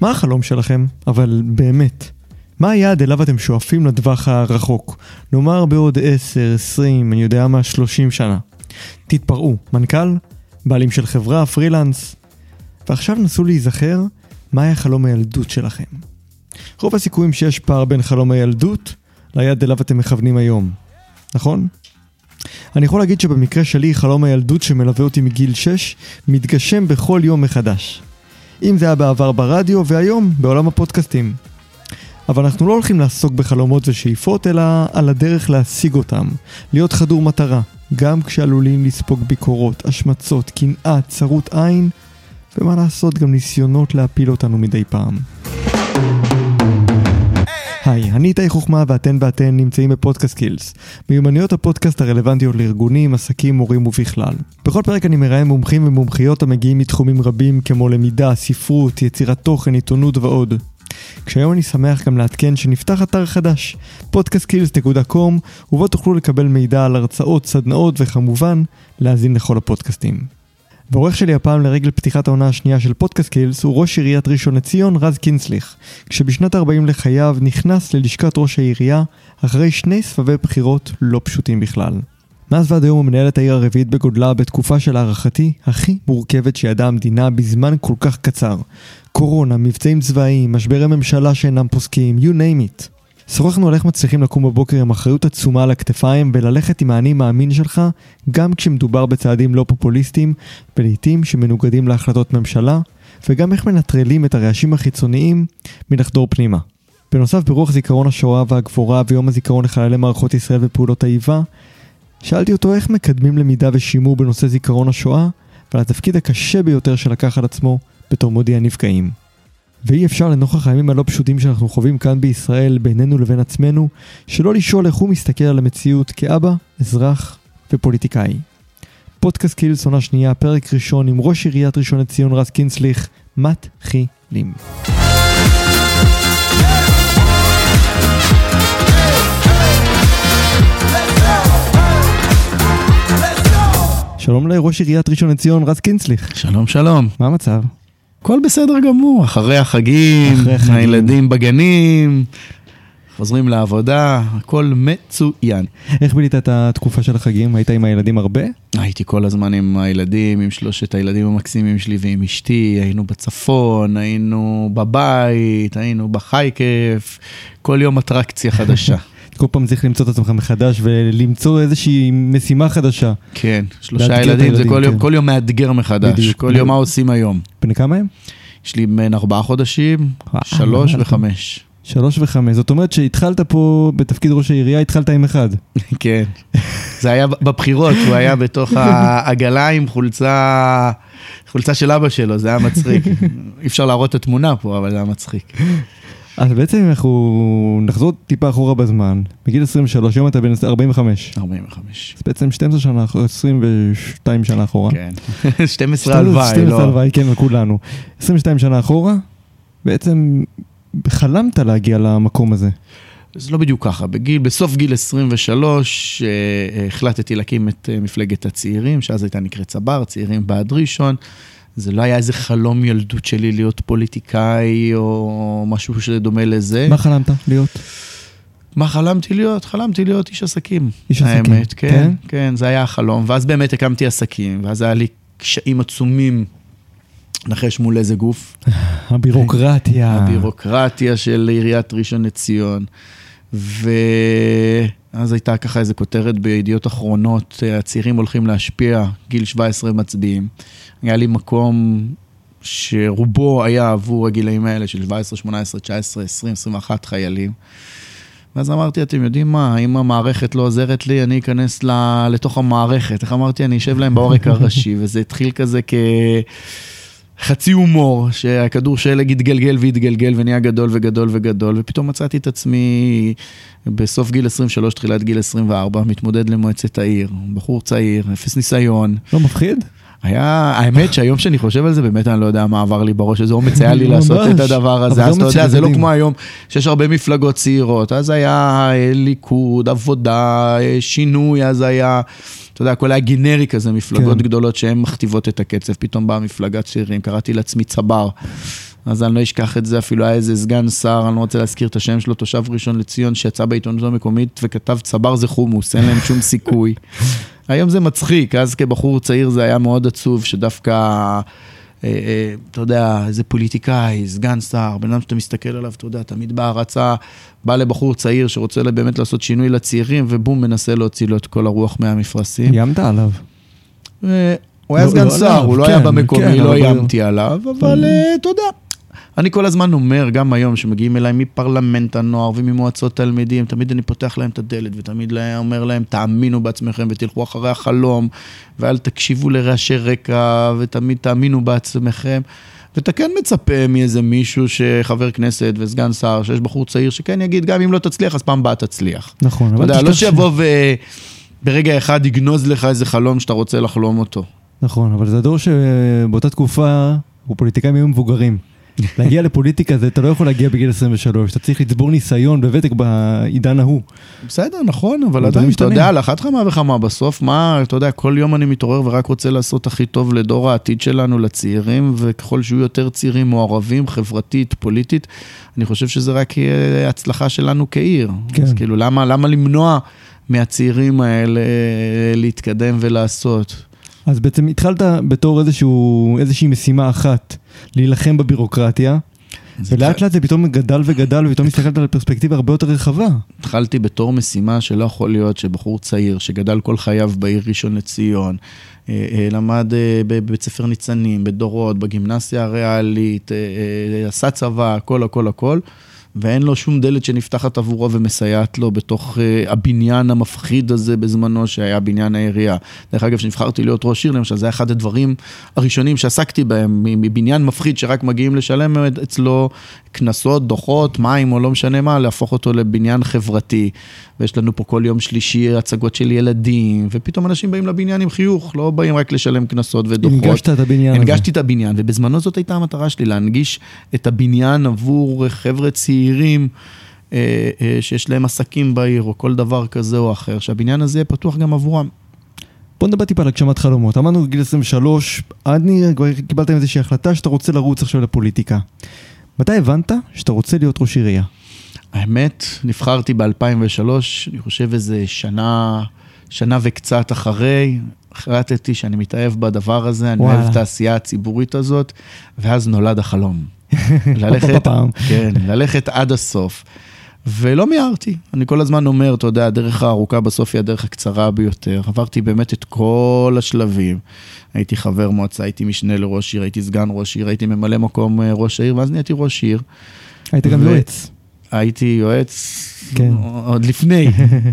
מה החלום שלכם? אבל באמת. מה היעד אליו אתם שואפים לטווח הרחוק? נאמר בעוד 10, 20, אני יודע מה, 30 שנה. תתפרעו, מנכ"ל, בעלים של חברה, פרילנס. ועכשיו נסו להיזכר מה היה חלום הילדות שלכם. רוב הסיכויים שיש פער בין חלום הילדות ליעד אליו אתם מכוונים היום, נכון? אני יכול להגיד שבמקרה שלי חלום הילדות שמלווה אותי מגיל 6 מתגשם בכל יום מחדש. אם זה היה בעבר ברדיו והיום בעולם הפודקאסטים. אבל אנחנו לא הולכים לעסוק בחלומות ושאיפות, אלא על הדרך להשיג אותם. להיות חדור מטרה, גם כשעלולים לספוג ביקורות, השמצות, קנאה, צרות עין, ומה לעשות, גם ניסיונות להפיל אותנו מדי פעם. היי, אני איתי חוכמה ואתן ואתן נמצאים בפודקאסט קילס, מיומנויות הפודקאסט הרלוונטיות לארגונים, עסקים, מורים ובכלל. בכל פרק אני מראיין מומחים ומומחיות המגיעים מתחומים רבים כמו למידה, ספרות, יצירת תוכן, עיתונות ועוד. כשהיום אני שמח גם לעדכן שנפתח אתר חדש, podcastskills.com, ובו תוכלו לקבל מידע על הרצאות, סדנאות וכמובן, להאזין לכל הפודקאסטים. והעורך שלי הפעם לרגל פתיחת העונה השנייה של פודקאסט קילס הוא ראש עיריית ראשון לציון רז קינסליך, כשבשנת 40 לחייו נכנס ללשכת ראש העירייה אחרי שני סבבי בחירות לא פשוטים בכלל. מאז ועד היום הוא מנהל את העיר הרביעית בגודלה בתקופה של הערכתי הכי מורכבת שידעה המדינה בזמן כל כך קצר. קורונה, מבצעים צבאיים, משברי ממשלה שאינם פוסקים, you name it. שוחחנו על איך מצליחים לקום בבוקר עם אחריות עצומה על הכתפיים וללכת עם האני מאמין שלך גם כשמדובר בצעדים לא פופוליסטיים ולעיתים שמנוגדים להחלטות ממשלה וגם איך מנטרלים את הרעשים החיצוניים מלחדור פנימה. בנוסף ברוח זיכרון השואה והגבורה ויום הזיכרון לחללי מערכות ישראל ופעולות האיבה שאלתי אותו איך מקדמים למידה ושימור בנושא זיכרון השואה ועל התפקיד הקשה ביותר שלקח על עצמו בתור מודיע נפגעים. ואי אפשר לנוכח הימים הלא פשוטים שאנחנו חווים כאן בישראל בינינו לבין עצמנו, שלא לשאול איך הוא מסתכל על המציאות כאבא, אזרח ופוליטיקאי. פודקאסט קילס עונה שנייה, פרק ראשון עם ראש עיריית ראשון לציון רז קינסליך, מתחילים. שלום לראש עיריית ראשון לציון רז קינסליך. שלום שלום. מה המצב? הכל בסדר גמור, אחרי החגים, אחרי החגים. הילדים בגנים, חוזרים לעבודה, הכל מצוין. איך בילית את התקופה של החגים? היית עם הילדים הרבה? הייתי כל הזמן עם הילדים, עם שלושת הילדים המקסימים שלי ועם אשתי, היינו בצפון, היינו בבית, היינו בחי כיף, כל יום אטרקציה חדשה. כל פעם צריך למצוא את עצמך מחדש ולמצוא איזושהי משימה חדשה. כן, שלושה ילדים, זה כל יום, כן. כל יום מאתגר מחדש, בדיוק. כל יום מה עושים היום. בני כמה הם? יש לי בין ארבעה חודשים, שלוש. וחמש. שלוש וחמש. זאת אומרת שהתחלת פה בתפקיד ראש העירייה, התחלת עם אחד. כן. זה היה בבחירות, הוא היה בתוך העגלה עם חולצה, חולצה של אבא שלו, זה היה מצחיק. אי אפשר להראות את התמונה פה, אבל זה היה מצחיק. אז בעצם אנחנו נחזור טיפה אחורה בזמן, בגיל 23, היום אתה בן 45. 45. אז בעצם 12 שנה, אחורה, 22 שנה אחורה. כן. 12 הלוואי, 12 לא. הלוואי, כן, לכולנו. 22 שנה אחורה, בעצם חלמת להגיע למקום הזה. זה לא בדיוק ככה. בגיל, בסוף גיל 23 אה, אה, החלטתי להקים את אה, מפלגת הצעירים, שאז הייתה נקראת צבר, צעירים בעד ראשון. זה לא היה איזה חלום ילדות שלי להיות פוליטיקאי או משהו שדומה לזה. מה חלמת להיות? מה חלמתי להיות? חלמתי להיות איש עסקים. איש עסקים, האמת, כן, כן? כן, זה היה החלום. ואז באמת הקמתי עסקים, ואז היה לי קשיים עצומים לנחש מול איזה גוף. הבירוקרטיה. הבירוקרטיה של עיריית ראשון לציון. ואז הייתה ככה איזה כותרת בידיעות אחרונות, הצעירים הולכים להשפיע, גיל 17 מצביעים. היה לי מקום שרובו היה עבור הגילאים האלה של 17, 18, 19, 20, 21 חיילים. ואז אמרתי, אתם יודעים מה, אם המערכת לא עוזרת לי, אני אכנס. לתוך המערכת. איך אמרתי, אני אשב להם בעורק הראשי, וזה התחיל כזה כחצי הומור, שהכדור שלג התגלגל והתגלגל ונהיה גדול וגדול וגדול, ופתאום מצאתי את עצמי בסוף גיל 23, תחילת גיל 24, מתמודד למועצת העיר, בחור צעיר, אפס ניסיון. לא מפחיד? היה, האמת שהיום שאני חושב על זה, באמת אני לא יודע מה עבר לי בראש, איזה אומץ היה לי. לעשות את הדבר הזה. זה אז אתה יודע, זה לא. כמו היום, שיש הרבה מפלגות צעירות. אז היה אה, ליכוד, עבודה, אה, שינוי, אז היה, אתה יודע, הכל היה גנרי כזה, מפלגות כן. גדולות שהן מכתיבות את הקצב. פתאום באה מפלגת צעירים, קראתי לעצמי צבר. אז אני לא אשכח את זה, אפילו היה איזה סגן שר, אני לא רוצה להזכיר את השם שלו, תושב ראשון לציון, שיצא בעיתונות המקומית וכתב צבר זה חומוס, אין להם שום סיכוי. היום זה מצחיק, אז כבחור צעיר זה היה מאוד עצוב, שדווקא, אה, אה, אתה יודע, איזה פוליטיקאי, סגן שר, בן אדם שאתה מסתכל עליו, אתה יודע, תמיד בהערצה, בא לבחור צעיר שרוצה באמת לעשות שינוי לצעירים, ובום, מנסה להוציא לו את כל הרוח מהמפרשים. איימת עליו. אה, הוא היה לא- סגן לא שר, הוא לא כן, היה במקומי, כן, לא איימתי עליו, אבל אה, אתה יודע. אני כל הזמן אומר, גם היום, שמגיעים אליי מפרלמנט הנוער וממועצות תלמידים, תמיד אני פותח להם את הדלת, ותמיד אומר להם, תאמינו בעצמכם ותלכו אחרי החלום, ואל תקשיבו לרעשי רקע, ותמיד תאמינו בעצמכם. ואתה כן מצפה מאיזה מישהו שחבר כנסת וסגן שר, שיש בחור צעיר, שכן יגיד, גם אם לא תצליח, אז פעם הבאה תצליח. נכון, אתה אבל יודע, לא תשכח ש- שיבוא וברגע אחד יגנוז לך איזה חלום שאתה רוצה לחלום אותו. נכון, אבל זה דור שבאותה תקופה, הוא פוליטיקאים היו מבוגרים. להגיע לפוליטיקה זה, אתה לא יכול להגיע בגיל 23, אתה צריך לצבור ניסיון וותק בעידן ההוא. בסדר, נכון, אבל עדיין, אתה. יודע, על אחת כמה וכמה, בסוף, מה, אתה יודע, כל יום אני מתעורר ורק רוצה לעשות הכי טוב לדור העתיד שלנו, לצעירים, וככל שיהיו יותר צעירים מעורבים, חברתית, פוליטית, אני חושב שזה רק יהיה הצלחה שלנו כעיר. כן. אז כאילו, למה, למה למנוע מהצעירים האלה להתקדם ולעשות? אז בעצם התחלת בתור איזשהו, איזושהי משימה אחת, להילחם בבירוקרטיה, ולאט לאט זה פתאום גדל וגדל, ופתאום הסתכלת על פרספקטיבה הרבה יותר רחבה. התחלתי בתור משימה שלא יכול להיות שבחור צעיר שגדל כל חייו בעיר ראשון לציון, אה, אה, למד אה, בבית ספר ניצנים, בדורות, בגימנסיה הריאלית, עשה צבא, הכל הכל הכל, ואין לו שום דלת שנפתחת עבורו ומסייעת לו בתוך אה, הבניין המפחיד הזה בזמנו שהיה בניין העירייה. דרך אגב, כשנבחרתי להיות ראש עיר, למשל, זה היה אחד הדברים הראשונים שעסקתי בהם, מבניין מפחיד שרק מגיעים לשלם אצלו קנסות, דוחות, מים או לא משנה מה, להפוך אותו לבניין חברתי. ויש לנו פה כל יום שלישי הצגות של ילדים, ופתאום אנשים באים לבניין עם חיוך, לא באים רק לשלם קנסות ודוחות. הנגשת את הבניין הזה. הנגשתי את הבניין, ובזמנו זאת הייתה המטרה שלי, להנגיש את הבניין עבור חבר'ה צעירים אה, אה, שיש להם עסקים בעיר, או כל דבר כזה או אחר, שהבניין הזה יהיה פתוח גם עבורם. בוא נדבר טיפה על הגשמת חלומות. אמרנו גיל 23, עד נראה, כבר קיבלת איזושהי החלטה שאתה רוצה לרוץ עכשיו לפוליטיקה. מתי הבנת שאתה רוצה להיות ראש עירייה? האמת, נבחרתי ב-2003, אני חושב איזה שנה, שנה וקצת אחרי, החלטתי שאני מתאהב בדבר הזה, אני וואלה. אוהב את העשייה הציבורית הזאת, ואז נולד החלום. ללכת. כן, ללכת עד הסוף. ולא מיהרתי, אני כל הזמן אומר, אתה יודע, הדרך הארוכה בסוף היא הדרך הקצרה ביותר. עברתי באמת את כל השלבים. הייתי חבר מועצה, הייתי משנה לראש עיר, הייתי סגן ראש עיר, הייתי ממלא מקום ראש העיר, ואז נהייתי ראש עיר. היית גם ו- יועץ. הייתי יועץ כן. עוד לפני.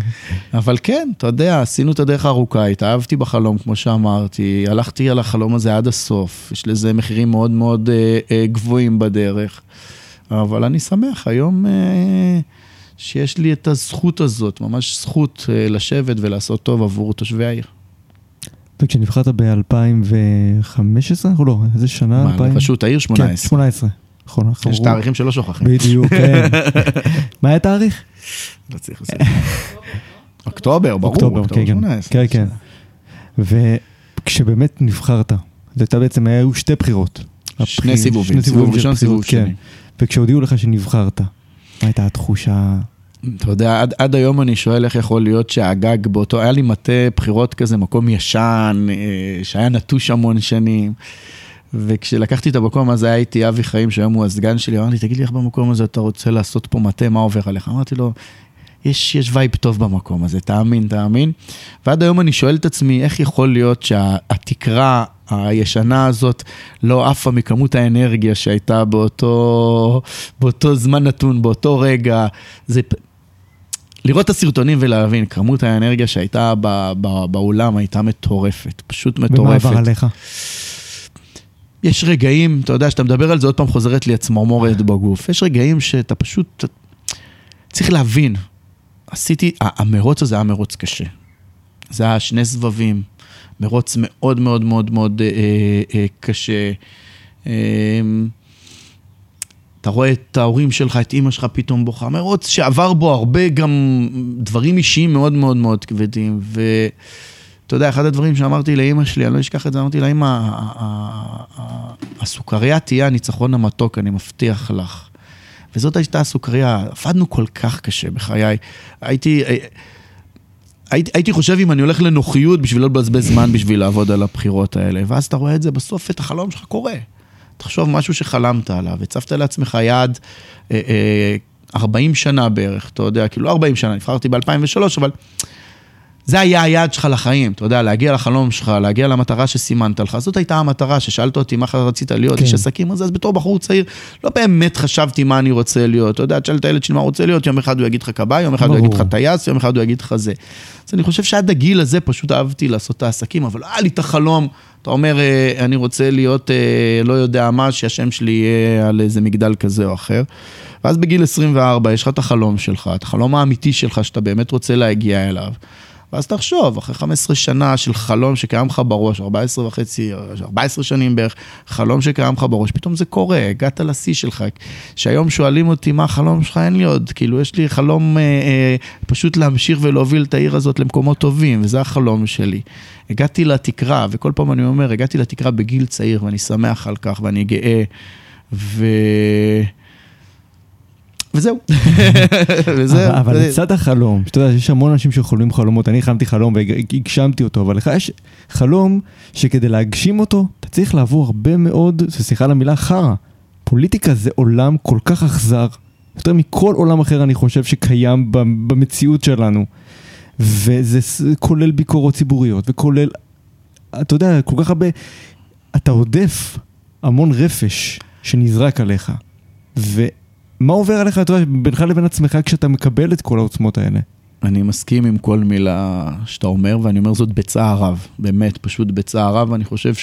אבל כן, אתה יודע, עשינו את הדרך הארוכה, התאהבתי בחלום, כמו שאמרתי, הלכתי על החלום הזה עד הסוף, יש לזה מחירים מאוד מאוד אה, אה, גבוהים בדרך. אבל אני שמח היום אה, שיש לי את הזכות הזאת, ממש זכות אה, לשבת ולעשות טוב עבור תושבי העיר. וכשנבחרת ב-2015, או לא, איזה שנה? מה, 2000? פשוט העיר כן, 18. 18. נכון, יש. תאריכים שלא שוכחים. בדיוק, כן. מה היה התאריך? לא צריך לעשות. אוקטובר, ברור, אוקטובר, כן, כן. 18. כן, כן. וכשבאמת נבחרת, זה הייתה בעצם, היו שתי בחירות. שני סיבובים, סיבוב ראשון, סיבוב כן. שני. וכשהודיעו לך שנבחרת, מה הייתה התחושה? אתה יודע, עד, עד היום אני שואל איך יכול להיות שהגג באותו, היה לי מטה בחירות כזה, מקום ישן, אה, שהיה נטוש המון שנים. וכשלקחתי את המקום הזה, היה איתי אבי חיים, שהיום הוא הסגן שלי, אמר לי, תגיד לי איך במקום הזה אתה רוצה לעשות פה מטה, מה עובר עליך? אמרתי לו, יש, יש vibe טוב במקום הזה, תאמין, תאמין. ועד היום אני שואל את עצמי, איך יכול להיות שהתקרה הישנה הזאת לא עפה מכמות האנרגיה שהייתה באותו, באותו זמן נתון, באותו רגע. זה... לראות את הסרטונים ולהבין, כמות האנרגיה שהייתה ב, ב, באולם הייתה מטורפת, פשוט ומה מטורפת. עבר עליך? יש רגעים, אתה יודע, שאתה מדבר על זה, עוד פעם חוזרת לי הצמרמורת בגוף. יש רגעים שאתה פשוט צריך להבין. עשיתי, המרוץ הזה היה מרוץ קשה. זה היה שני סבבים, מרוץ מאוד מאוד מאוד מאוד אה, אה, קשה. אה, אתה רואה את ההורים שלך, את אימא שלך פתאום בוכה, מרוץ שעבר בו הרבה גם דברים אישיים מאוד מאוד מאוד כבדים. ו... אתה יודע, אחד הדברים שאמרתי לאימא שלי, אני לא אשכח את זה, אמרתי לה, אימא, הסוכריה תהיה הניצחון המתוק, אני מבטיח לך. וזאת הייתה הסוכריה, עבדנו כל כך קשה בחיי. הייתי, הייתי, הייתי חושב אם אני הולך לנוחיות בשביל לא לבזבז זמן בשביל לעבוד על הבחירות האלה, ואז אתה רואה את זה בסוף, את החלום שלך קורה. תחשוב משהו שחלמת עליו, הצבת לעצמך יעד אה, אה, 40 שנה בערך, אתה יודע, כאילו 40 שנה, נבחרתי ב-2003, אבל זה היה היעד שלך לחיים, אתה יודע, להגיע לחלום שלך, להגיע למטרה שסימנת לך. זאת הייתה המטרה, ששאלת אותי מה רצית להיות, כן. איש עסקים, אז, אז בתור בחור צעיר, לא באמת חשבתי מה אני רוצה להיות. אתה יודע, תשאל את הילד שלי מה הוא רוצה להיות, יום אחד הוא יגיד לך כבאי, יום אחד ברור. הוא יגיד לך טייס, יום אחד הוא יגיד לך זה. אז אני חושב שעד הגיל הזה פשוט אהבתי לעשות את העסקים, אבל לא היה לי את החלום. אתה אומר, אה, אני רוצה להיות אה, לא יודע מה, שהשם שלי יהיה על איזה מגדל כזה או אחר. ואז בגיל 24 יש לך את החלום שלך, את החלום האמיתי שלך, שאתה באמת רוצה להגיע אליו. ואז תחשוב, אחרי 15 שנה של חלום שקיים לך בראש, 14 וחצי, 14 שנים בערך, חלום שקיים לך בראש, פתאום זה קורה, הגעת לשיא שלך. שהיום שואלים אותי מה החלום שלך, אין לי עוד, כאילו יש לי חלום אה, אה, פשוט להמשיך ולהוביל את העיר הזאת למקומות טובים, וזה החלום שלי. הגעתי לתקרה, וכל פעם אני אומר, הגעתי לתקרה בגיל צעיר, ואני שמח על כך, ואני גאה, ו... וזהו. וזה, אבל לצד החלום, שאתה יודע, יש המון אנשים שחולמים חלומות, אני חלמתי חלום והגשמתי אותו, אבל לך יש חלום שכדי להגשים אותו, אתה צריך לעבור הרבה מאוד, סליחה על המילה, חרא. פוליטיקה זה עולם כל כך אכזר, יותר מכל עולם אחר אני חושב שקיים במציאות שלנו. וזה כולל ביקורות ציבוריות, וכולל, אתה יודע, כל כך הרבה, אתה עודף המון רפש שנזרק עליך. ו... מה עובר עליך, אתה יודע, בינך לבין עצמך כשאתה מקבל את כל העוצמות האלה? אני מסכים עם כל מילה שאתה אומר, ואני אומר זאת בצער רב, באמת, פשוט בצער רב, ואני חושב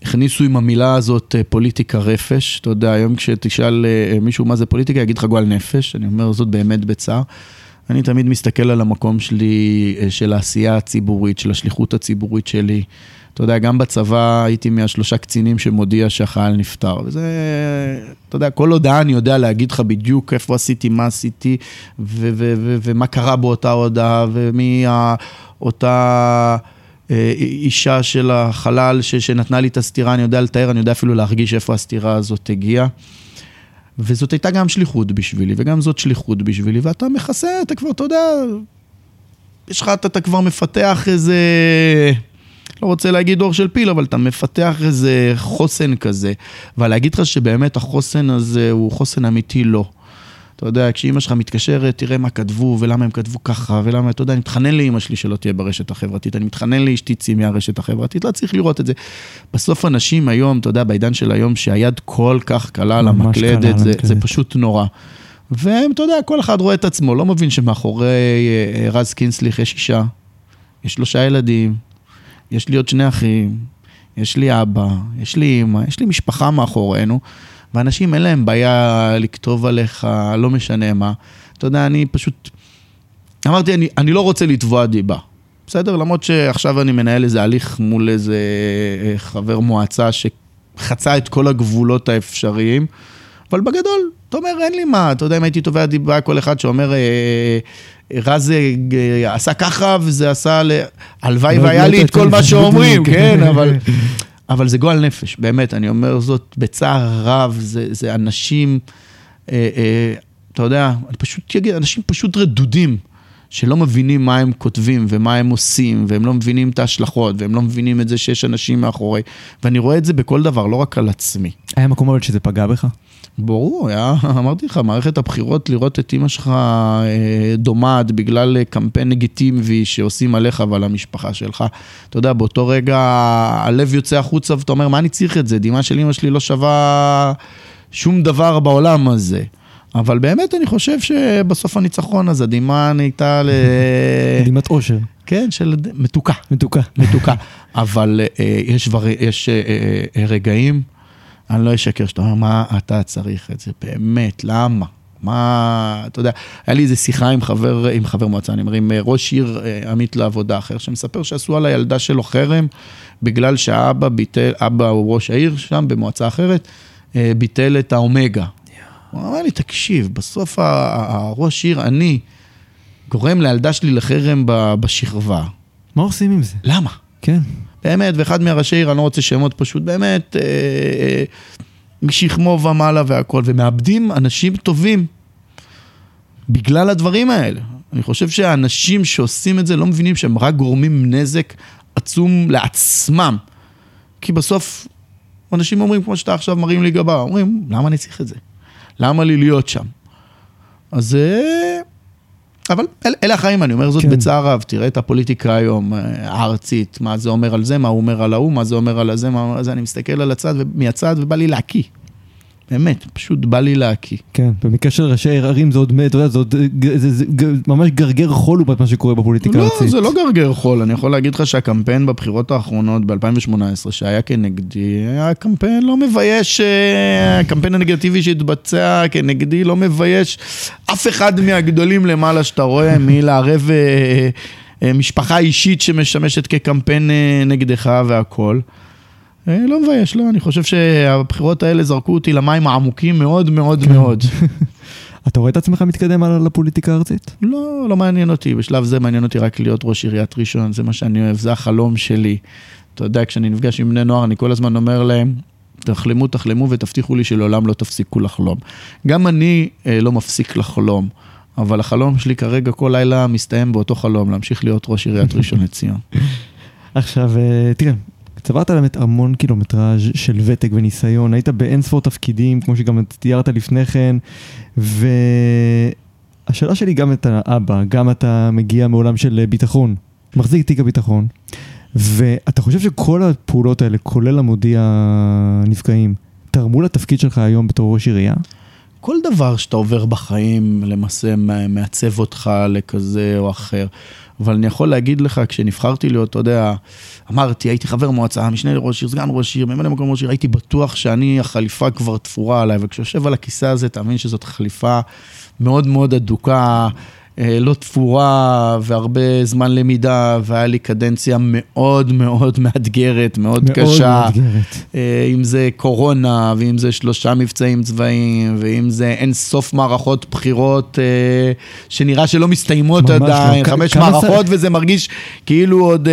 שהכניסו עם המילה הזאת אה, פוליטיקה רפש, אתה יודע, היום כשתשאל אה, מישהו מה זה פוליטיקה, יגיד לך גועל נפש, אני אומר זאת באמת בצער. אני תמיד מסתכל על המקום שלי, אה, של העשייה הציבורית, של השליחות הציבורית שלי. אתה יודע, גם בצבא הייתי מהשלושה קצינים שמודיע שהחייל נפטר. וזה, אתה יודע, כל הודעה אני יודע להגיד לך בדיוק איפה עשיתי, מה עשיתי, ו- ו- ו- ומה קרה באותה הודעה, ומי אותה... אה, אישה של החלל ש, שנתנה לי את הסטירה, אני יודע לתאר, אני יודע אפילו להרגיש איפה הסטירה הזאת הגיעה. וזאת הייתה גם שליחות בשבילי, וגם זאת שליחות בשבילי, ואתה מכסה, אתה כבר, אתה יודע, יש לך, אתה, אתה כבר מפתח איזה... לא רוצה להגיד אור של פיל, אבל אתה מפתח איזה חוסן כזה. ולהגיד לך שבאמת החוסן הזה הוא חוסן אמיתי, לא. אתה יודע, כשאימא שלך מתקשרת, תראה מה כתבו ולמה הם כתבו ככה, ולמה, אתה יודע, אני מתחנן לאימא שלי שלא תהיה ברשת החברתית, אני מתחנן לאשתי צי מהרשת החברתית, לא צריך לראות את זה. בסוף אנשים היום, אתה יודע, בעידן של היום, שהיד כל כך קלה על המקלדת, זה, זה פשוט נורא. והם, אתה יודע, כל אחד רואה את עצמו, לא מבין שמאחורי אה, רז קינסליך יש אישה, יש שלושה ילדים, יש לי עוד שני אחים, יש לי אבא, יש לי אימא, יש לי משפחה מאחורינו, ואנשים אין להם בעיה לכתוב עליך, לא משנה מה. אתה יודע, אני פשוט... אמרתי, אני, אני לא רוצה לתבוע דיבה, בסדר? למרות שעכשיו אני מנהל איזה הליך מול איזה אה, חבר מועצה שחצה את כל הגבולות האפשריים, אבל בגדול, אתה אומר, אין לי מה, אתה יודע, אם הייתי תובע דיבה, כל אחד שאומר, אה, רז אה, עשה ככה וזה עשה, הלוואי והיה לי את כל מה שאומרים, כן, אבל... אבל זה גועל נפש, באמת, אני אומר זאת בצער רב, זה, זה אנשים, אה, אה, אתה יודע, אני פשוט אגיד, אנשים פשוט רדודים, שלא מבינים מה הם כותבים ומה הם עושים, והם לא מבינים את ההשלכות, והם לא מבינים את זה שיש אנשים מאחורי, ואני רואה את זה בכל דבר, לא רק על עצמי. היה מקום אבל שזה פגע בך? ברור, היה, אמרתי לך, מערכת הבחירות, לראות את אימא שלך אה, דומעת בגלל אה, קמפיין לגיטימי שעושים עליך ועל המשפחה שלך. אתה יודע, באותו רגע הלב יוצא החוצה ואתה אומר, מה אני צריך את זה? דמעה של אימא שלי לא שווה שום דבר בעולם הזה. אבל באמת אני חושב שבסוף הניצחון הזה, הדמעה נהייתה ל... דמעת אושר. כן, של מתוקה. מתוקה. מתוקה. אבל אה, יש, דבר, יש רגעים... אני לא אשקר שאתה אומר, מה אתה צריך את זה? באמת, למה? מה, אתה יודע, היה לי איזה שיחה עם חבר, עם חבר מועצה, אני אומר, עם אה, ראש עיר אה, עמית לעבודה אחר, שמספר שעשו על הילדה שלו חרם, בגלל שהאבא ביטל, אבא הוא ראש העיר שם, במועצה אחרת, אה, ביטל את האומגה. Yeah. הוא אמר לי, תקשיב, בסוף הראש עיר, אני, גורם לילדה שלי לחרם בשכבה. מה עושים עם זה? למה? כן. באמת, ואחד מהראשי עיר, אני לא רוצה שמות פשוט, באמת, אה, אה, משכמו ומעלה והכל, ומאבדים אנשים טובים בגלל הדברים האלה. אני חושב שהאנשים שעושים את זה לא מבינים שהם רק גורמים נזק עצום לעצמם. כי בסוף, אנשים אומרים, כמו שאתה עכשיו מרים לי גבה, אומרים, למה אני צריך את זה? למה לי להיות שם? אז... אה, אבל אל, אלה החיים, אני אומר זאת כן. בצער רב. תראה את הפוליטיקה היום, אה, הארצית, מה זה אומר על זה, מה הוא אומר על ההוא, מה זה אומר על הזה, מה זה, אני מסתכל על הצד, מהצד ובא לי להקיא. באמת, פשוט בא לי להקיא. כן, במקרה של ראשי ערים זה עוד, אתה יודע, זה עוד, זה, זה, ג- ממש גרגר חול לעומת מה שקורה בפוליטיקה לא, הארצית. זה לא גרגר חול, אני יכול להגיד לך שהקמפיין בבחירות האחרונות ב-2018, שהיה כנגדי, היה קמפיין לא מבייש, אה, הקמפיין הנגטיבי שהתבצע כנגדי לא מבייש אף אחד מהגדולים למעלה שאתה רואה, מלערב אה, אה, משפחה אישית שמשמשת כקמפיין נגדך והכל. אה, לא מבייש, לא, אני חושב שהבחירות האלה זרקו אותי למים העמוקים מאוד מאוד מאוד. אתה רואה את עצמך מתקדם הלאה לפוליטיקה הארצית? לא, לא מעניין אותי. בשלב זה מעניין אותי רק להיות ראש עיריית ראשון, זה מה שאני אוהב, זה החלום שלי. אתה יודע, כשאני נפגש עם בני נוער, אני כל הזמן אומר להם, תחלמו, תחלמו ותבטיחו לי שלעולם לא תפסיקו לחלום. גם אני אה, לא מפסיק לחלום, אבל החלום שלי כרגע כל לילה מסתיים באותו חלום, להמשיך להיות ראש עיריית ראשון לציון. עכשיו, אה, תראה, צברת באמת המון קילומטראז' של ותק וניסיון, היית באין ספור תפקידים, כמו שגם תיארת לפני כן, והשאלה שלי גם את האבא, גם אתה מגיע מעולם של ביטחון, מחזיק תיק הביטחון, ואתה חושב שכל הפעולות האלה, כולל המודיע הנפגעים, תרמו לתפקיד שלך היום בתור ראש עירייה? כל דבר שאתה עובר בחיים למעשה מעצב אותך לכזה או אחר. אבל אני יכול להגיד לך, כשנבחרתי להיות, אתה יודע, אמרתי, הייתי חבר מועצה, משנה לראש עיר, סגן ראש עיר, ממלא מקום ראש עיר, הייתי בטוח שאני, החליפה כבר תפורה עליי, וכשיושב על הכיסא הזה, תאמין שזאת חליפה מאוד מאוד אדוקה, לא תפורה, והרבה זמן למידה, והיה לי קדנציה מאוד מאוד מאתגרת, מאוד, מאוד קשה. מאוד מאתגרת. אה, אם זה קורונה, ואם זה שלושה מבצעים צבאיים, ואם זה אין סוף מערכות בחירות אה, שנראה שלא מסתיימות לא. עדיין, כ- חמש מערכות, וזה מרגיש כאילו עוד...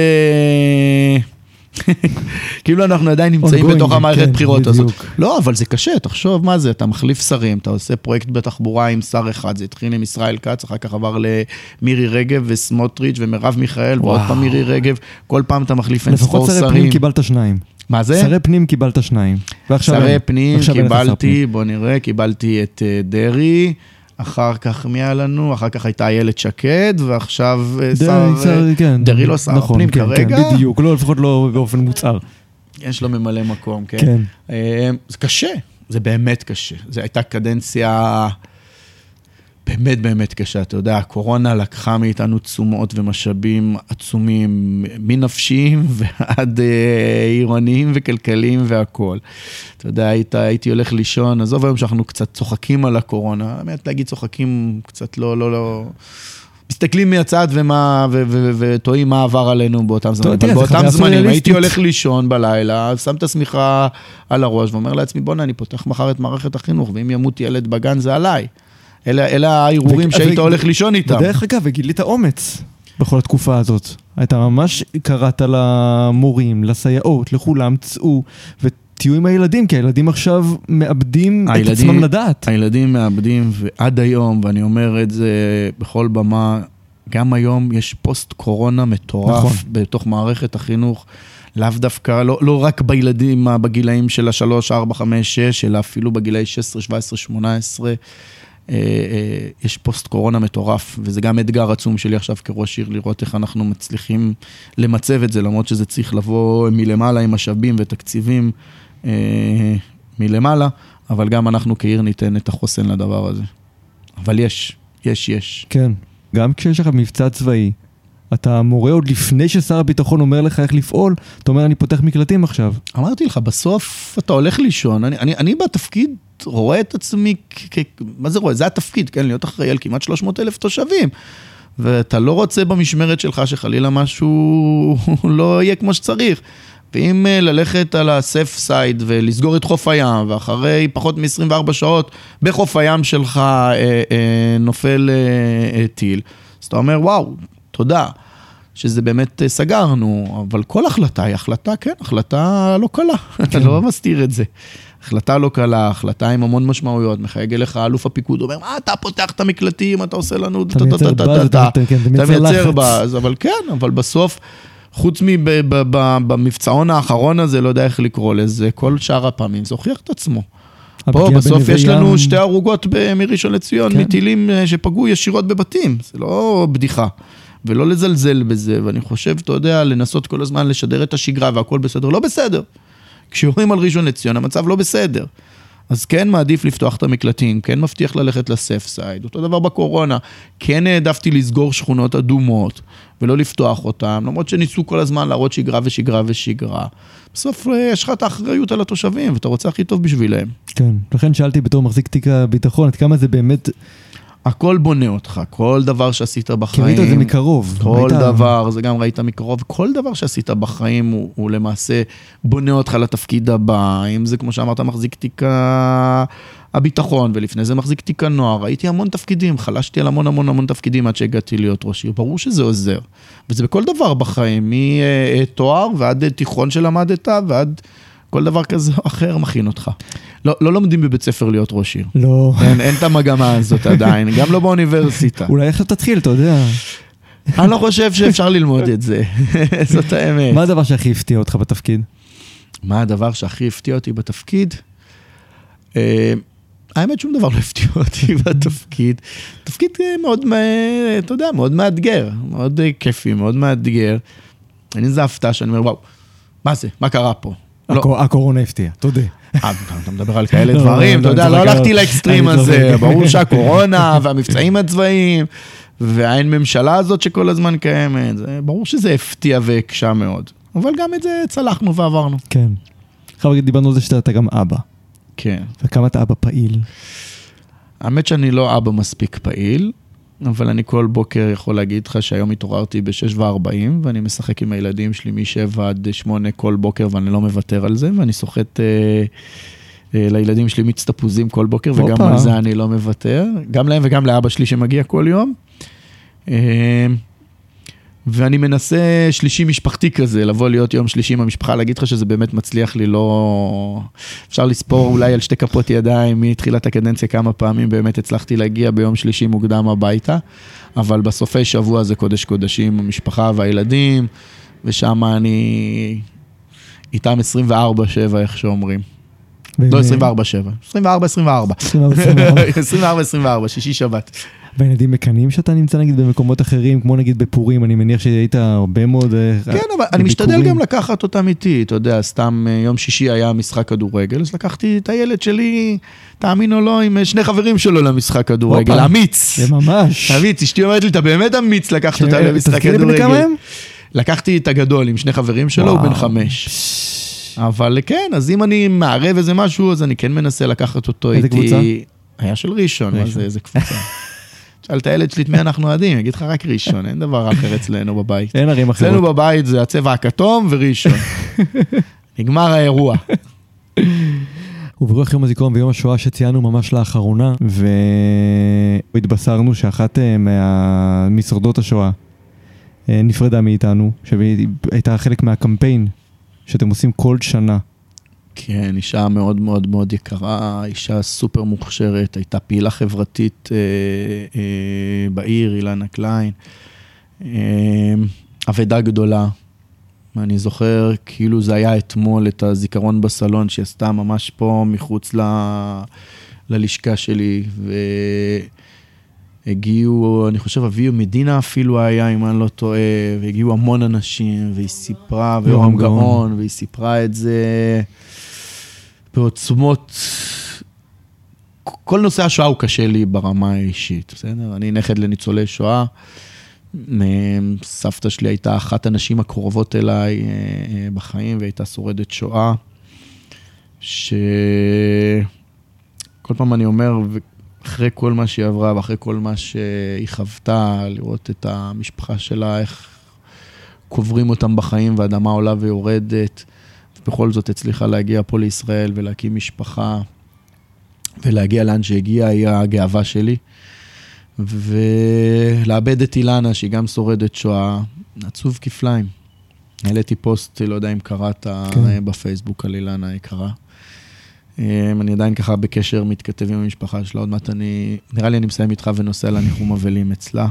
כאילו אנחנו עדיין נמצאים בתוך המערכת כן, בחירות הזאת. לא, אבל זה קשה, תחשוב מה זה, אתה מחליף שרים, אתה עושה פרויקט בתחבורה עם שר אחד, זה התחיל עם ישראל כץ, אחר כך עבר למירי רגב וסמוטריץ' ומרב מיכאל, ועוד. פעם מירי רגב, כל פעם אתה מחליף אין ספור לפחות שרי שרים. פנים קיבלת שניים. מה זה? שרי פנים קיבלת שניים. שרי פנים. קיבלתי, בוא נראה, קיבלתי את אה, דרעי, אחר כך מי היה לנו? אחר כך הייתה איילת שקד, ועכשיו אה, שר... דרעי, שר, אה, כן. לא שר נכון, הפנים כן, כרגע. כן, בדיוק, לא, לפחות לא באופן מוצהר. יש לו ממלא מקום, כן? כן. אה, זה קשה, זה באמת קשה. זו הייתה קדנציה באמת באמת קשה. אתה יודע, הקורונה לקחה מאיתנו תשומות ומשאבים עצומים, מנפשיים ועד אה, עירוניים וכלכליים והכול. אתה יודע, היית, הייתי הולך לישון, עזוב היום שאנחנו קצת צוחקים על הקורונה, האמת להגיד צוחקים קצת לא, לא, לא... מסתכלים מהצד ומה, ותוהים מה עבר עלינו באותם זמנים. אבל באותם זמנים הייתי. הולך לישון בלילה, שם את השמיכה על הראש ואומר לעצמי, בואנה, אני פותח מחר את מערכת החינוך, ואם ימות ילד בגן זה עליי. אלה, אלה ההרהורים ו- שהיית ו- הולך לישון איתם. ודרך אגב, וגילית אומץ בכל התקופה הזאת. אתה ממש קראת למורים, לסייעות, לכולם, צאו ותהיו עם הילדים, כי הילדים עכשיו מאבדים את הילדים- עצמם לדעת. הילדים מאבדים, ועד היום, ואני אומר את זה בכל במה, גם היום יש פוסט קורונה מטורף נכון. בתוך מערכת החינוך. לאו דווקא, לא, לא רק בילדים בגילאים של השלוש, ארבע, חמש, שש, אלא אפילו בגילאי 16, 17, 18. אה, אה, יש פוסט קורונה מטורף, וזה גם אתגר עצום שלי עכשיו כראש עיר, לראות איך אנחנו מצליחים למצב את זה, למרות שזה צריך לבוא מלמעלה עם משאבים ותקציבים אה, מלמעלה, אבל גם אנחנו כעיר ניתן את החוסן לדבר הזה. אבל יש, יש, יש. כן. גם כשיש לך מבצע צבאי, אתה מורה עוד לפני ששר הביטחון אומר לך איך לפעול, אתה אומר אני פותח מקלטים עכשיו. אמרתי לך, בסוף אתה הולך לישון, אני, אני, אני בתפקיד רואה את עצמי, כ, מה זה רואה? זה התפקיד, כן, להיות אחראי על כמעט 300 אלף תושבים. ואתה לא רוצה במשמרת שלך שחלילה משהו לא יהיה כמו שצריך. ואם אה, ללכת על הסף סייד ולסגור את חוף הים, ואחרי פחות מ-24 שעות בחוף הים שלך אה, אה, נופל אה, אה, טיל, אז אתה אומר, וואו, תודה. שזה באמת אה, סגרנו, אבל כל החלטה היא החלטה, כן, החלטה לא קלה, אתה לא מסתיר את זה. החלטה לא קלה, החלטה עם המון משמעויות, מחייג אליך אלוף הפיקוד, אומר, מה אתה פותח את המקלטים, אתה עושה לנו, אתה מייצר באז, אתה כן, אתה אתה מייצר מייצר לחץ. באז, אבל כן, אבל בסוף, חוץ מבמבצעון האחרון הזה, לא יודע איך לקרוא לזה, כל שאר הפעמים זה הוכיח את עצמו. פה בסוף יש לנו ים- שתי הרוגות מראשון לציון, כן. מטילים אה, שפגעו ישירות בבתים, זה לא בדיחה. ולא לזלזל בזה, ואני חושב, אתה יודע, לנסות כל הזמן לשדר את השגרה והכל בסדר, לא בסדר. כשיורים על ראשון לציון המצב לא בסדר. אז כן מעדיף לפתוח את המקלטים, כן מבטיח ללכת לסף סייד, אותו דבר בקורונה, כן העדפתי לסגור שכונות אדומות ולא לפתוח אותן, למרות שניסו כל הזמן להראות שגרה ושגרה ושגרה. בסוף אה, יש לך את האחריות על התושבים ואתה רוצה הכי טוב בשבילם. כן, לכן שאלתי בתור מחזיק תיק הביטחון, עד כמה זה באמת, הכל בונה אותך, כל דבר שעשית כי בחיים. ראית את זה מקרוב. כל ראית- דבר, זה גם ראית מקרוב, כל דבר שעשית בחיים הוא, הוא למעשה בונה אותך לתפקיד הבא, אם זה כמו שאמרת מחזיק תיק הביטחון, ולפני זה מחזיק תיק הנוער, ראיתי המון תפקידים, חלשתי על המון המון המון תפקידים עד שהגעתי להיות ראש עיר, ברור שזה עוזר. וזה בכל דבר בחיים, מתואר ועד תיכון שלמדת ועד כל דבר כזה או אחר מכין אותך. לא, לא לומדים בבית ספר להיות ראש עיר. לא, אין, אין את המגמה הזאת עדיין, גם לא באוניברסיטה. אולי איך תתחיל, אתה יודע. אני לא חושב שאפשר ללמוד את זה, זאת האמת. מה הדבר שהכי הפתיע אותך בתפקיד? מה הדבר שהכי הפתיע אותי בתפקיד? אה, האמת, שום דבר לא הפתיע אותי בתפקיד. תפקיד אה, מאוד, מא- אתה יודע, מאוד מאתגר, מאוד אה, כיפי, מאוד מאתגר. אין איזה הפתעה שאני אומר, וואו, מה זה? מה קרה פה? לא, הקור- הקורונה הפתיעה, תודה. אה, אתה מדבר על כאלה לא, דברים, לא, אתה יודע, לא הלכתי לאקסטרים הזה. ברור שהקורונה והמבצעים הצבאיים והאין ממשלה הזאת שכל הזמן קיימת, ברור שזה הפתיע והקשה מאוד, אבל גם את זה צלחנו ועברנו. כן. עכשיו דיברנו על זה שאתה אתה גם אבא. כן. וכמה אתה אבא פעיל. האמת שאני לא אבא מספיק פעיל, אבל אני כל בוקר יכול להגיד לך שהיום התעוררתי ב-6 ו-40, ואני משחק עם הילדים שלי מ-7 עד 8 כל בוקר, ואני לא מוותר על זה, ואני סוחט אה, אה, לילדים שלי מיץ תפוזים כל בוקר, וגם הופה. על זה אני לא מוותר, גם להם וגם לאבא שלי שמגיע כל יום. ואני מנסה שלישי משפחתי כזה, לבוא להיות יום שלישי עם המשפחה, להגיד לך שזה באמת מצליח לי, לא... אפשר לספור אולי על שתי כפות ידיים מתחילת הקדנציה כמה פעמים באמת הצלחתי להגיע ביום שלישי מוקדם הביתה, אבל בסופי שבוע זה קודש קודשים, המשפחה והילדים, ושם אני איתם 24-7, איך שאומרים. לא 24-7, 24-24. 24-24, שישי שבת. והילדים מקנאים שאתה נמצא נגיד במקומות אחרים, כמו נגיד בפורים, אני מניח שהיית הרבה מאוד... אה, כן, אבל אני משתדל. גם לקחת אותם איתי, אתה יודע, סתם אה, יום שישי היה משחק כדורגל, אז לקחתי את הילד שלי, תאמין או לא, עם אה, שני חברים שלו למשחק כדורגל. אמיץ. זה ממש. אמיץ, אשתי אומרת לי, אתה באמת אמיץ לקחת אותם למשחק כדורגל. לקחתי את הגדול עם שני חברים שלו, הוא. בן חמש. אבל כן, אז אם אני מערב איזה משהו, אז אני כן מנסה לקחת אותו איזה איתי. קבוצה? היה של ראשון, מה. זה, איזה קבוצה. שאל את הילד שלי את מי אנחנו אוהדים, יגיד לך רק ראשון, אין דבר אחר אצלנו בבית. אין ערים אחרות. אצלנו בבית זה הצבע הכתום וראשון. נגמר האירוע. וברוח יום הזיכרון ויום השואה שציינו ממש לאחרונה, והתבשרנו שאחת אה, מה- משורדות השואה אה, נפרדה מאיתנו, שהייתה חלק מהקמפיין שאתם עושים כל שנה. כן, אישה מאוד מאוד מאוד יקרה, אישה סופר מוכשרת, הייתה פעילה חברתית אה, אה, בעיר, אילנה קליין. אה, אבדה גדולה. אני זוכר כאילו זה היה אתמול את הזיכרון בסלון שהיא עשתה ממש פה מחוץ ל... ללשכה שלי, והגיעו, אני חושב אביו מדינה אפילו היה, אם אני לא טועה, והגיעו המון אנשים, והיא סיפרה, יורם ויורם גאון. והיא סיפרה את זה בעוצמות. כל נושא השואה הוא קשה לי ברמה האישית, בסדר? אני נכד לניצולי שואה. סבתא שלי הייתה אחת הנשים הקרובות אליי אה, אה, בחיים, והייתה שורדת שואה, שכל פעם אני אומר, אחרי כל מה שהיא עברה ואחרי כל מה שהיא חוותה, לראות את המשפחה שלה, איך קוברים אותם בחיים והאדמה עולה ויורדת, ובכל זאת הצליחה להגיע פה לישראל ולהקים משפחה ולהגיע לאן שהגיעה, היא הגאווה שלי. ולאבד את אילנה, שהיא גם שורדת שואה, עצוב כפליים. העליתי פוסט, לא יודע אם קראת כן. בפייסבוק על אילנה היקרה. אה, אני עדיין ככה בקשר מתכתב עם המשפחה שלה, עוד מעט אני, נראה לי אני מסיים איתך ונוסע לניחום אבלים אצלה.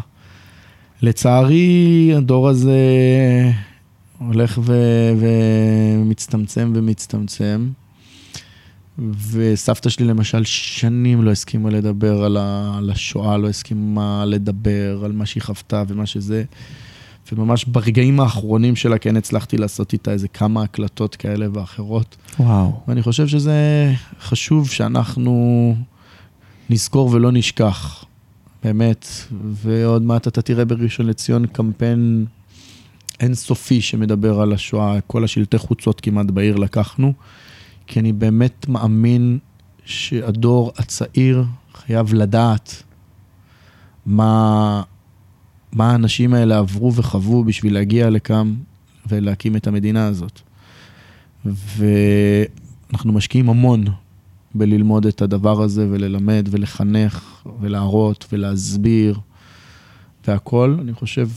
לצערי, הדור הזה הולך ו- ומצטמצם ומצטמצם. וסבתא שלי למשל שנים לא הסכימה לדבר על, ה- על השואה, לא הסכימה לדבר על מה שהיא חוותה ומה שזה. וממש ברגעים האחרונים שלה כן הצלחתי לעשות איתה איזה כמה הקלטות כאלה ואחרות. וואו. ואני חושב שזה חשוב שאנחנו נזכור ולא נשכח, באמת. ועוד מעט אתה תראה בראשון לציון קמפיין אינסופי שמדבר על השואה, כל השלטי חוצות כמעט בעיר לקחנו, כי אני באמת מאמין שהדור הצעיר חייב לדעת מה, מה האנשים האלה עברו וחוו בשביל להגיע לכאן ולהקים את המדינה הזאת. ואנחנו משקיעים המון בללמוד את הדבר הזה וללמד ולחנך ולהראות ולהסביר והכול. אני חושב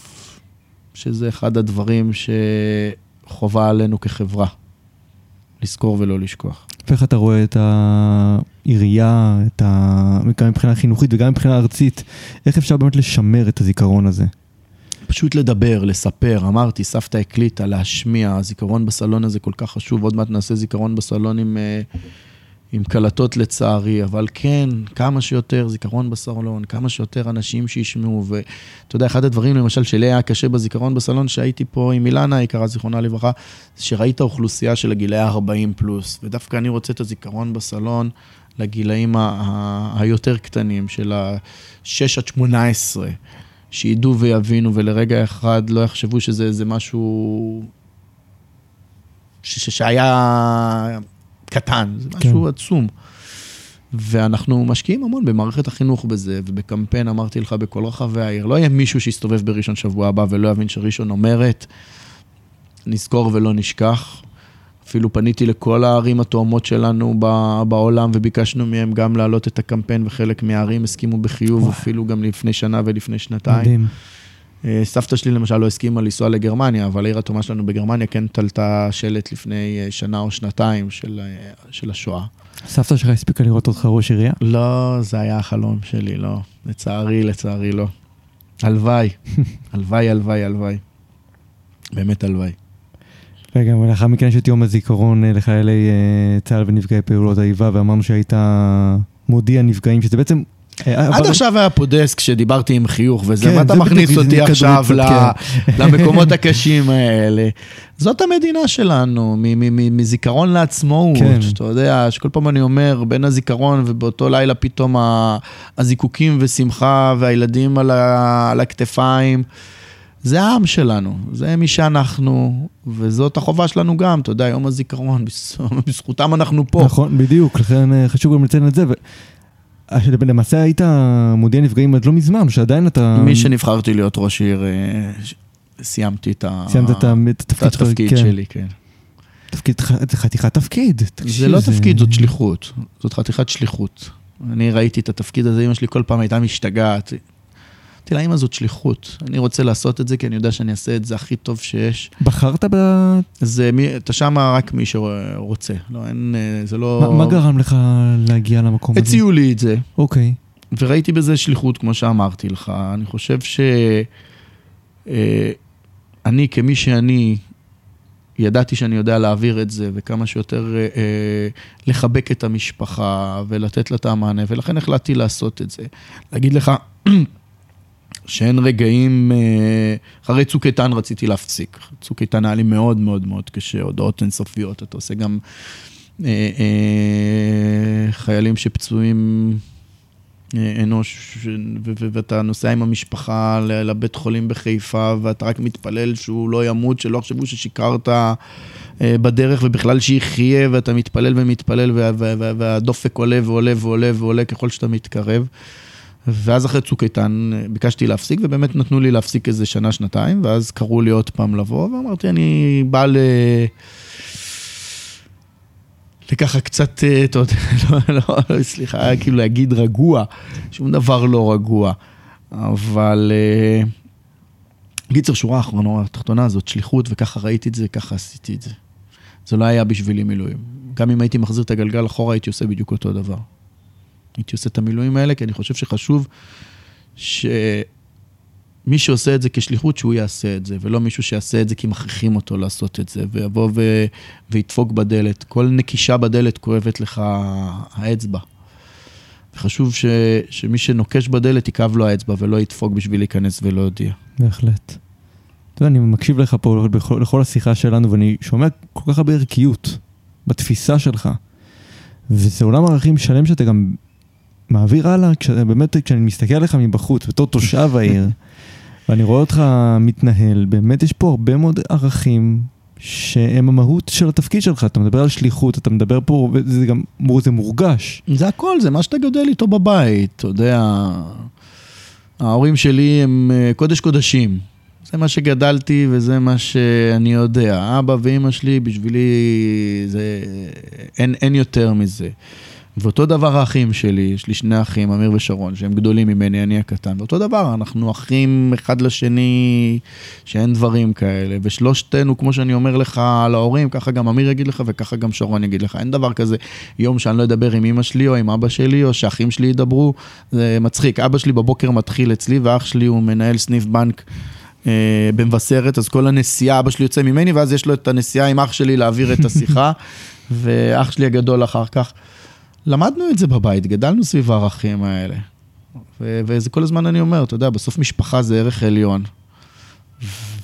שזה אחד הדברים שחובה עלינו כחברה, לזכור ולא לשכוח. ואיך אתה רואה את העירייה, את ה... גם מבחינה חינוכית וגם מבחינה ארצית, איך אפשר באמת לשמר את הזיכרון הזה? פשוט לדבר, לספר, אמרתי, סבתא הקליטה, להשמיע, הזיכרון בסלון הזה כל כך חשוב, עוד מעט נעשה זיכרון בסלון עם, אה, עם קלטות לצערי, אבל כן, כמה שיותר זיכרון בסלון, כמה שיותר אנשים שישמעו, ואתה יודע, אחד הדברים למשל שלי היה קשה בזיכרון בסלון, שהייתי פה עם אילנה היקרה, זיכרונה לברכה, שראית אוכלוסייה של הגילאי ה-40 פלוס, ודווקא אני רוצה את הזיכרון בסלון לגילאים היותר קטנים, של ה-6 עד 18. שידעו ויבינו ולרגע אחד לא יחשבו שזה איזה משהו שהיה קטן, זה משהו כן. עצום. ואנחנו משקיעים המון במערכת החינוך בזה, ובקמפיין אמרתי לך בכל רחבי העיר. לא יהיה מישהו שיסתובב בראשון שבוע הבא ולא יבין שראשון אומרת, נזכור ולא נשכח. אפילו פניתי לכל הערים התאומות שלנו בעולם וביקשנו מהם גם להעלות את הקמפיין, וחלק מהערים הסכימו בחיוב, וואי. אפילו גם לפני שנה ולפני שנתיים. מדהים. אה, סבתא שלי למשל לא הסכימה לנסוע לגרמניה, אבל העיר התאומה שלנו בגרמניה כן תלתה שלט לפני אה, שנה או שנתיים של, אה, של השואה. סבתא שלך הספיקה לראות אותך ראש עירייה? לא, זה היה החלום שלי, לא. לצערי, לצערי לא. הלוואי, הלוואי, הלוואי, הלוואי. באמת הלוואי. רגע, ולאחר מכן יש את יום הזיכרון לחיילי צה"ל ונפגעי פעולות האיבה, ואמרנו שהיית מודיע נפגעים, שזה בעצם... אה, עד עכשיו היה פה דסק שדיברתי עם חיוך וזה, כן, מה אתה זה מכניס אותי עכשיו קצת, למקומות הקשים האלה? זאת המדינה שלנו, מזיכרון לעצמאות, כן. אתה יודע, שכל פעם אני אומר, בין הזיכרון ובאותו לילה פתאום הזיקוקים ושמחה והילדים על הכתפיים. זה העם שלנו, זה מי שאנחנו, וזאת החובה שלנו גם, אתה יודע, יום הזיכרון, בז- בזכותם אנחנו פה. נכון, בדיוק, לכן אה, חשוב גם לציין את זה. אה, למעשה היית מודיע נפגעים עד לא מזמן, שעדיין אתה... משנבחרתי להיות ראש עיר, אה, סיימתי את ה- סיימת את התפקיד כן. שלי, כן. תפקיד, זה חתיכת תפקיד. זה לא תפקיד, זאת שליחות. זאת חתיכת שליחות. אני ראיתי את התפקיד הזה, אמא שלי כל פעם הייתה משתגעת. אמרתי לה, אמא, זאת שליחות. אני רוצה לעשות את זה, כי אני יודע שאני אעשה את זה הכי טוב שיש. בחרת ב... אז אה, מי- אתה שמה רק מי שרוצה. לא, אין, אה, זה לא... מה, מה גרם לך להגיע למקום הזה? הציעו לי את זה, אוקיי. וראיתי בזה שליחות, כמו שאמרתי לך. אני חושב ש... אה, אני, כמי שאני, ידעתי שאני יודע להעביר את זה, וכמה שיותר אה, אה, לחבק את המשפחה ולתת לה את המענה, ולכן החלטתי לעשות את זה. להגיד לך שאין רגעים, אה, אחרי צוק איתן רציתי להפסיק. צוק איתן היה לי מאוד מאוד מאוד קשה, הודעות אינסופיות, אתה עושה גם אה, אה, חיילים שפצועים אה, אנוש, ואתה נוסע עם המשפחה לבית חולים בחיפה, ואתה רק מתפלל שהוא לא ימות, שלא יחשבו ששיקרת אה, בדרך, ובכלל שיחיה, ואתה מתפלל ומתפלל, וה- וה- וה- והדופק עולה ועולה ועולה ועולה ככל שאתה מתקרב. ואז אחרי צוק איתן אה, ביקשתי להפסיק, ובאמת נתנו לי להפסיק איזה שנה, שנתיים, ואז קראו לי עוד פעם לבוא, ואמרתי, אני בא ל... לככה קצת, אה, אתה יודע, לא, לא, סליחה, כאילו להגיד רגוע, שום דבר לא רגוע, אבל אה, קיצר, שורה האחרונה, התחתונה הזאת, שליחות, וככה ראיתי את זה, ככה עשיתי את זה. זה לא היה בשבילי מילואים. גם אם הייתי מחזיר את הגלגל אחורה, הייתי עושה בדיוק אותו דבר. הייתי עושה את המילואים האלה, כי אני חושב שחשוב שמי שעושה את זה כשליחות, שהוא יעשה את זה, ולא מישהו שיעשה את זה כי מכריחים אותו לעשות את זה, ויבוא ו... וידפוק בדלת. כל נקישה בדלת כואבת לך האצבע. וחשוב ש... שמי שנוקש בדלת, יכאב לו האצבע, ולא ידפוק בשביל להיכנס ולא יודיע. בהחלט. אתה יודע, אני מקשיב לך פה בכל, לכל השיחה שלנו, ואני שומע כל כך הרבה ערכיות בתפיסה שלך. וזה עולם ערכים שלם שאתה גם מעביר הלאה, כשאתה באמת, כשאני מסתכל עליך מבחוץ, בתור תושב העיר, ואני רואה אותך מתנהל, באמת יש פה הרבה מאוד ערכים שהם המהות של התפקיד שלך. אתה מדבר על שליחות, אתה מדבר פה, וזה גם, זה מורגש. זה הכל, זה מה שאתה גדל איתו בבית, אתה יודע. ההורים שלי הם אה, קודש קודשים. זה מה שגדלתי וזה מה שאני יודע. אבא ואימא שלי, בשבילי זה... אין, אין יותר מזה. ואותו דבר האחים שלי, יש לי שני אחים, אמיר ושרון, שהם גדולים ממני, אני הקטן. ואותו דבר, אנחנו אחים אחד לשני, שאין דברים כאלה. ושלושתנו, כמו שאני אומר לך על ההורים, ככה גם אמיר יגיד לך וככה גם שרון יגיד לך. אין דבר כזה יום שאני לא אדבר עם אמא שלי או עם אבא שלי, או שאחים שלי ידברו. זה מצחיק. אבא שלי בבוקר מתחיל אצלי, ואח שלי הוא מנהל סניף בנק. אה, במבשרת, אז כל הנסיעה, אבא שלי יוצא ממני, ואז יש לו את הנסיעה עם אח שלי להעביר את השיחה, ואח שלי הגדול אחר כך. למדנו את זה בבית, גדלנו סביב הערכים האלה. ו- וזה כל הזמן אני אומר, אתה יודע, בסוף משפחה זה ערך עליון.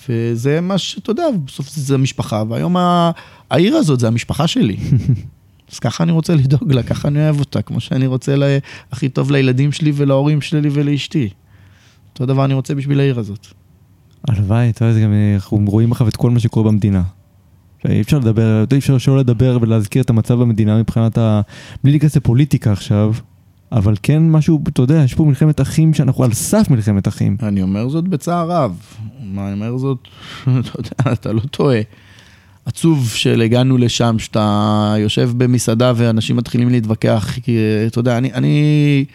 וזה מה שאתה יודע, בסוף זה, זה משפחה, והיום ה- העיר הזאת זה המשפחה שלי. אז ככה אני רוצה לדאוג לה, ככה אני אוהב אותה, כמו שאני רוצה לה, הכי טוב לילדים שלי ולהורים שלי ולאשתי. אותו דבר אני רוצה בשביל העיר הזאת. הלוואי, אתה יודע, גם אנחנו רואים עכשיו את כל מה שקורה במדינה. אי אפשר לדבר, אי אפשר שלא לדבר ולהזכיר את המצב במדינה מבחינת ה... בלי להיכנס לפוליטיקה עכשיו, אבל כן משהו, אתה יודע, יש פה מלחמת אחים שאנחנו על סף מלחמת אחים. אני אומר זאת בצער רב. אני אומר זאת, אתה יודע, אתה לא טועה. עצוב שהגענו לשם, שאתה יושב במסעדה ואנשים מתחילים להתווכח, כי אתה יודע, אני, אני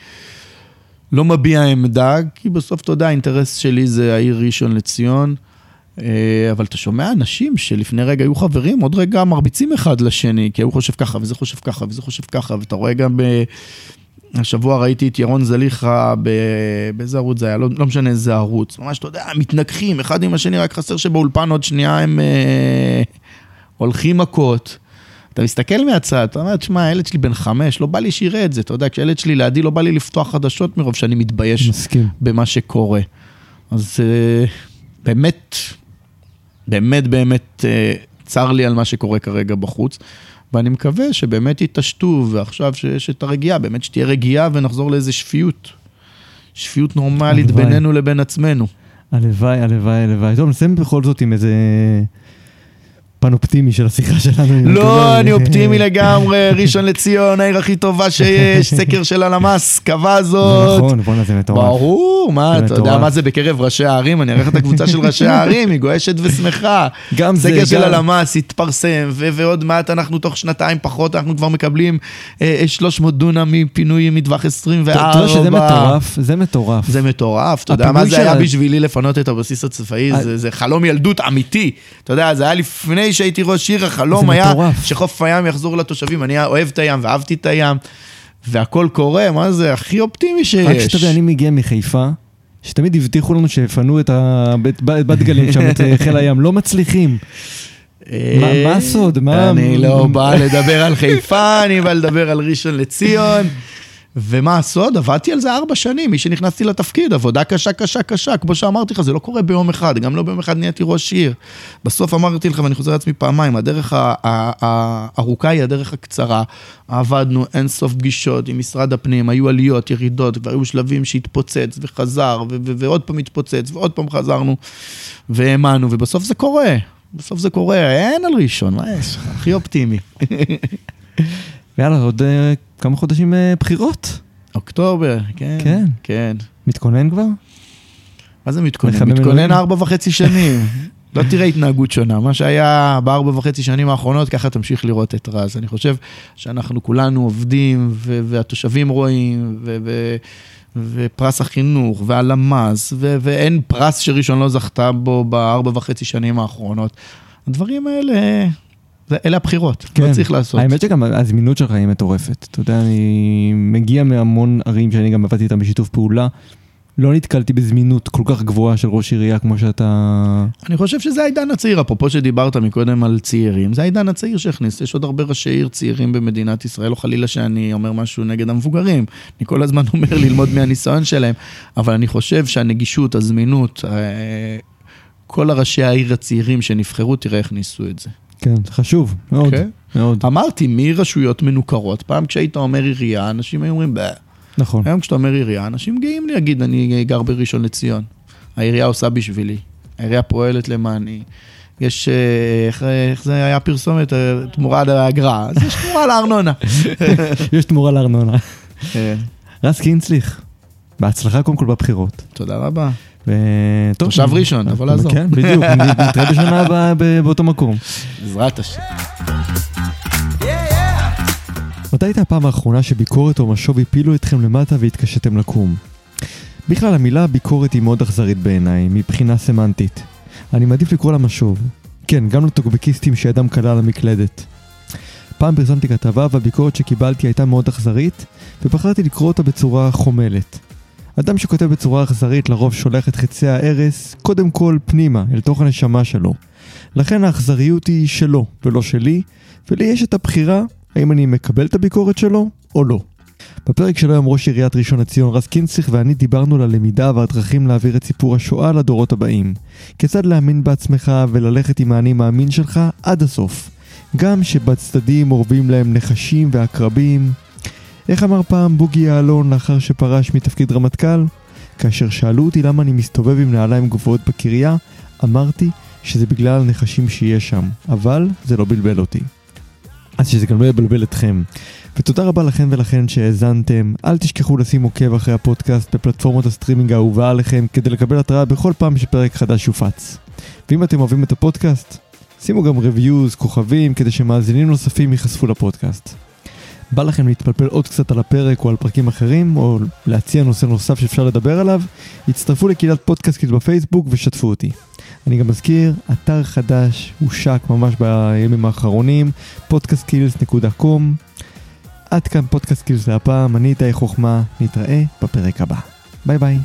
לא מביע עמדה, כי בסוף, אתה יודע, האינטרס שלי זה העיר ראשון לציון. אה, אבל אתה שומע אנשים שלפני רגע היו חברים, עוד רגע מרביצים אחד לשני, כי הוא חושב ככה, וזה חושב ככה, וזה חושב ככה, ואתה רואה גם ב... השבוע ראיתי את ירון זליכה, באיזה ערוץ זה היה, לא, לא משנה איזה ערוץ, ממש, אתה יודע, מתנגחים אחד עם השני, רק חסר שבאולפן עוד שנייה הם אה, הולכים מכות. אתה מסתכל מהצד, אתה אומר, תשמע, הילד שלי בן חמש, לא בא לי שיראה את זה, אתה יודע, כשהילד שלי לידי לא בא לי לפתוח חדשות מרוב שאני מתבייש מסכים. במה שקורה. אז אה, באמת, באמת באמת אה, צר לי על מה שקורה כרגע בחוץ, ואני מקווה שבאמת יתעשתו, ועכשיו שיש את הרגיעה, באמת שתהיה רגיעה ונחזור לאיזה שפיות. שפיות נורמלית הלוואי. בינינו לבין עצמנו. הלוואי, הלוואי, הלוואי. טוב, נסיים בכל זאת עם איזה פן אופטימי של השיחה שלנו. לא, אני אופטימי לגמרי, ראשון לציון, העיר הכי טובה שיש, סקר של הלמ"ס, קבע זאת. נכון, בואנה זה מטורף. ברור, מה, אתה יודע. מה זה בקרב ראשי הערים? אני אראה את הקבוצה של ראשי הערים, היא גועשת ושמחה. גם זה, סקר של גם- הלמ"ס התפרסם, ועוד מעט אנחנו תוך שנתיים פחות, אנחנו כבר מקבלים אה, אה, 300 דונם מפינוי מטווח 24. אתה יודע שזה מטורף, זה מטורף. זה מטורף, אתה יודע מה זה היה בשבילי לפנות את הבסיס הצבאי, ה- זה, זה חלום ילדות אמיתי. אתה יודע, זה היה לפני שהייתי ראש עיר, החלום היה מטורף. שחוף הים יחזור לתושבים, אני אוהב את הים ואהבתי את הים, והכל קורה, מה זה, הכי אופטימי שיש. רק שתבין, אני מגיע מחיפה, שתמיד הבטיחו לנו שיפנו את ה- את בת גלים שם, את אה, חיל הים, לא מצליחים. מה- מה הסוד? מה- אני לא בא לדבר על חיפה, אני בא לדבר על ראשון לציון. ומה הסוד? עבדתי על זה ארבע שנים, מי שנכנסתי לתפקיד, עבודה קשה, קשה, קשה. כמו שאמרתי לך, זה לא קורה ביום אחד, גם לא ביום אחד נהייתי ראש עיר. בסוף אמרתי לך, ואני חוזר לעצמי פעמיים, הדרך הארוכה היא הדרך הקצרה. עבדנו אין סוף פגישות עם משרד הפנים, היו עליות, ירידות, והיו שלבים שהתפוצץ וחזר, ועוד פעם התפוצץ, ועוד פעם חזרנו, והאמנו, ובסוף זה קורה. בסוף זה קורה, אין על ראשון, מה יש? הכי אופטימי. יאללה, עוד אה, כמה חודשים אה, בחירות. אוקטובר, כן. כן. כן. מתכונן כבר? מה זה מתכונן? מתכונן? ארבע וחצי שנים. לא תראה התנהגות שונה. מה שהיה בארבע וחצי שנים האחרונות, ככה תמשיך לראות את רז. אני חושב שאנחנו כולנו עובדים, ו- והתושבים רואים, ו- ו- ופרס החינוך, והלמ"ס, ו- ואין פרס שראשון לא זכתה בו בארבע וחצי שנים האחרונות. הדברים האלה, זה, אלה הבחירות, כן. לא צריך לעשות. האמת שגם הזמינות שלך היא מטורפת. אתה יודע, אני מגיע מהמון ערים שאני גם עבדתי איתם בשיתוף פעולה. לא נתקלתי בזמינות כל כך גבוהה של ראש עירייה כמו שאתה... אני חושב שזה העידן הצעיר, אפרופו שדיברת מקודם על צעירים, זה העידן הצעיר שהכניס, יש עוד הרבה ראשי עיר צעירים במדינת ישראל, לא חלילה שאני אומר משהו נגד המבוגרים, אני כל הזמן אומר ללמוד מהניסיון שלהם, אבל אני חושב שהנגישות, הזמינות, אה, כל הראשי העיר הצעירים שנבחרו, תראה איך ניסו את זה. כן, חשוב, מאוד, okay. אוקיי? מאוד. אמרתי, מרשויות מנוכרות, פעם כשהיית אומר עירייה, אנשים היו אומרים, בה. נכון. היום כשאתה אומר עירייה, אנשים גאים להגיד, אני גר בראשון לציון. העירייה עושה בשבילי, העירייה פועלת למעני. יש, אה, איך, איך זה היה פרסומת? אה, תמורה לאגרה, אז יש תמורה לארנונה. יש תמורה לארנונה. כן. רז קינצליך, בהצלחה קודם כל בבחירות. תודה רבה. וטוב. תושב ראשון, אבל לעזור. כן, בדיוק, נתראה בשנה הבאה באותו מקום. בעזרת השם. מתי הייתה הפעם האחרונה שביקורת או משוב הפילו אתכם למטה והתקשיתם לקום? בכלל המילה ביקורת היא מאוד אכזרית בעיניי, מבחינה סמנטית. אני מעדיף לקרוא לה משוב. כן, גם לטוקבקיסטים שידם קלה על המקלדת. פעם פרסמתי כתבה והביקורת שקיבלתי הייתה מאוד אכזרית, ובחרתי לקרוא אותה בצורה חומלת. אדם שכותב בצורה אכזרית לרוב שולח את חצי ההרס קודם כל פנימה, אל תוך הנשמה שלו. לכן האכזריות היא שלו ולא שלי, ולי יש את הבחירה האם אני מקבל את הביקורת שלו או לא. בפרק של היום ראש עיריית ראשון לציון רז קינציך ואני דיברנו על הלמידה והדרכים להעביר את סיפור השואה לדורות הבאים. כיצד להאמין בעצמך וללכת עם האני מאמין שלך עד הסוף. גם שבצדדים אורבים להם נחשים ועקרבים. איך אמר פעם בוגי יעלון לאחר שפרש מתפקיד רמטכ"ל? כאשר שאלו אותי למה אני מסתובב עם נעליים גבוהות בקריה, אמרתי שזה בגלל הנחשים שיש שם, אבל זה לא בלבל אותי. אז שזה גם לא יבלבל אתכם. ותודה רבה לכם ולכן שהאזנתם. אל תשכחו לשים עוקב אחרי הפודקאסט בפלטפורמות הסטרימינג האהובה עליכם כדי לקבל התראה בכל פעם שפרק חדש יופץ. ואם אתם אוהבים את הפודקאסט, שימו גם reviews, כוכבים, כדי שמאזינים נוספים ייחשפו לפודקאסט. בא לכם להתפלפל עוד קצת על הפרק או על פרקים אחרים, או להציע נושא נוסף שאפשר לדבר עליו, הצטרפו לקהילת פודקאסט בפייסבוק ושתפו אותי. אני גם מזכיר, אתר חדש הושק ממש בימים האחרונים, podcastskills.com. עד כאן פודקאסט להפעם, אני איתי חוכמה, נתראה בפרק הבא. ביי ביי.